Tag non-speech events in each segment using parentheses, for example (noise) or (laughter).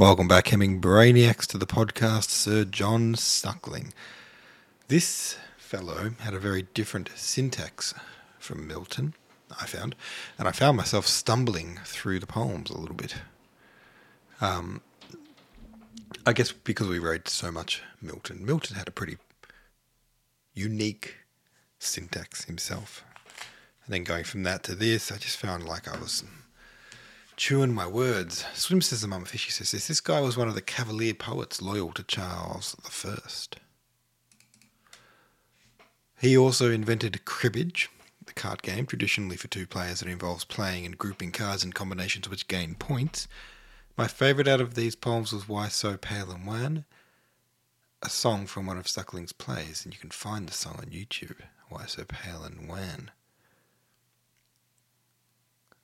Welcome back, Hemming Brainiacs, to the podcast, Sir John Suckling. This fellow had a very different syntax from Milton, I found, and I found myself stumbling through the poems a little bit. Um, I guess because we read so much Milton. Milton had a pretty unique syntax himself. And then going from that to this, I just found like I was chewing my words. Swim says the mum fishy says this. This guy was one of the Cavalier poets loyal to Charles I. He also invented cribbage, the card game, traditionally for two players that involves playing and grouping cards in combinations which gain points. My favourite out of these poems was Why So Pale and Wan, a song from one of Suckling's plays, and you can find the song on YouTube, Why So Pale and Wan.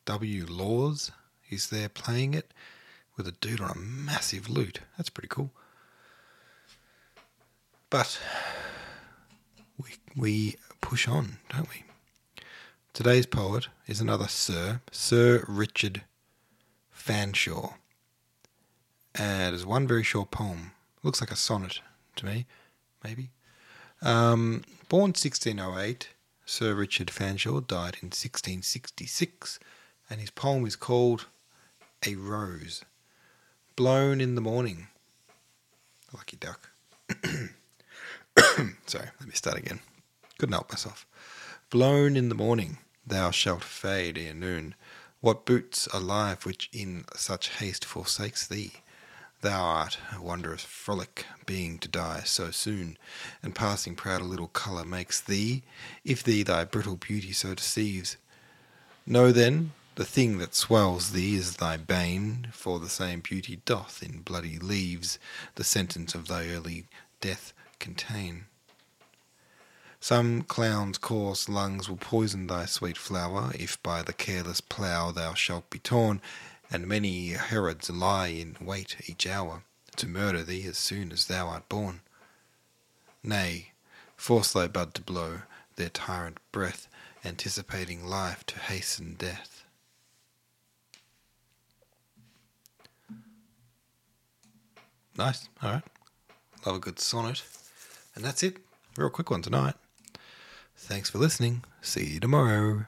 W. Laws He's there playing it with a dude on a massive lute. That's pretty cool. But we, we push on, don't we? Today's poet is another Sir, Sir Richard Fanshawe. And it's one very short poem. Looks like a sonnet to me, maybe. Um, born 1608, Sir Richard Fanshawe died in 1666, and his poem is called a rose blown in the morning. Lucky duck. (coughs) Sorry, let me start again. Couldn't help myself. Blown in the morning, thou shalt fade ere noon. What boots a life which in such haste forsakes thee? Thou art a wondrous frolic being to die so soon, and passing proud a little colour makes thee, if thee thy brittle beauty so deceives. Know then the thing that swells thee is thy bane, for the same beauty doth in bloody leaves the sentence of thy early death contain. Some clown's coarse lungs will poison thy sweet flower, if by the careless plough thou shalt be torn, and many Herods lie in wait each hour to murder thee as soon as thou art born. Nay, force thy bud to blow their tyrant breath, anticipating life to hasten death. Nice. All right. Love a good sonnet. And that's it. Real quick one tonight. Thanks for listening. See you tomorrow.